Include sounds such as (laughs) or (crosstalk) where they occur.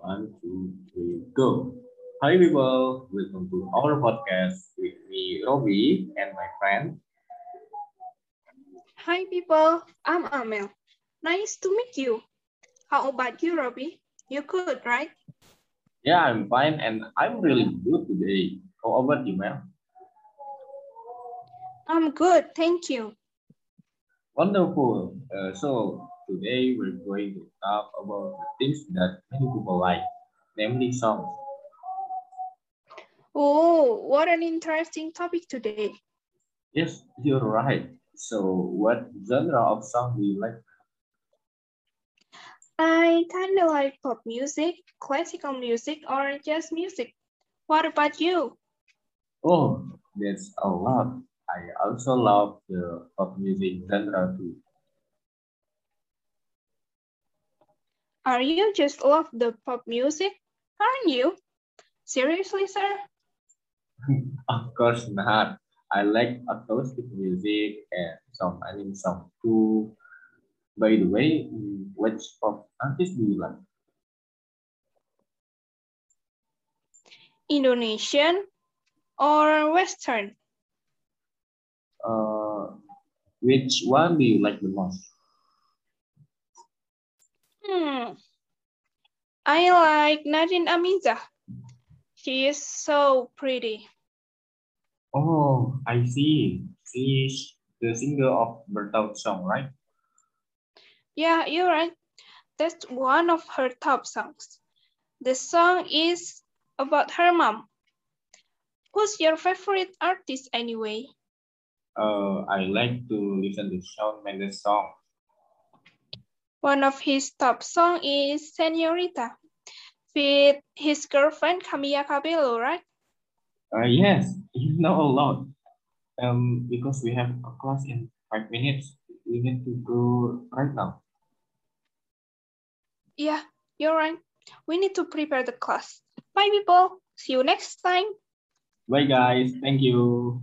One, two, three, go. Hi people, welcome to our podcast with me, Robby, and my friend. Hi people, I'm Amel. Nice to meet you. How about you, Robby? You good, right? Yeah, I'm fine and I'm really good today. How about you, Mel? I'm good, thank you. Wonderful. Uh, so, today we're going to talk about the things that many people like, namely songs. Oh, what an interesting topic today. Yes, you're right. So what genre of song do you like? I kind of like pop music, classical music, or jazz music. What about you? Oh, that's a lot. I also love the pop music genre too. Are you just love the pop music? Aren't you? Seriously, sir? (laughs) of course not. I like acoustic music and some anime song too. By the way, which pop artist do you like? Indonesian or Western? Uh, which one do you like the most? Hmm. I like Nadin Amizah. She is so pretty. Oh, I see. She's the singer of Bertaut song, right? Yeah, you're right. That's one of her top songs. The song is about her mom. Who's your favorite artist anyway? Uh, I like to listen to Shawn Mendes song. One of his top songs is Senorita with his girlfriend Camila Cabello, right? Uh, yes, you know a lot. Um, because we have a class in five minutes, we need to go right now. Yeah, you're right. We need to prepare the class. Bye, people. See you next time. Bye, guys. Thank you.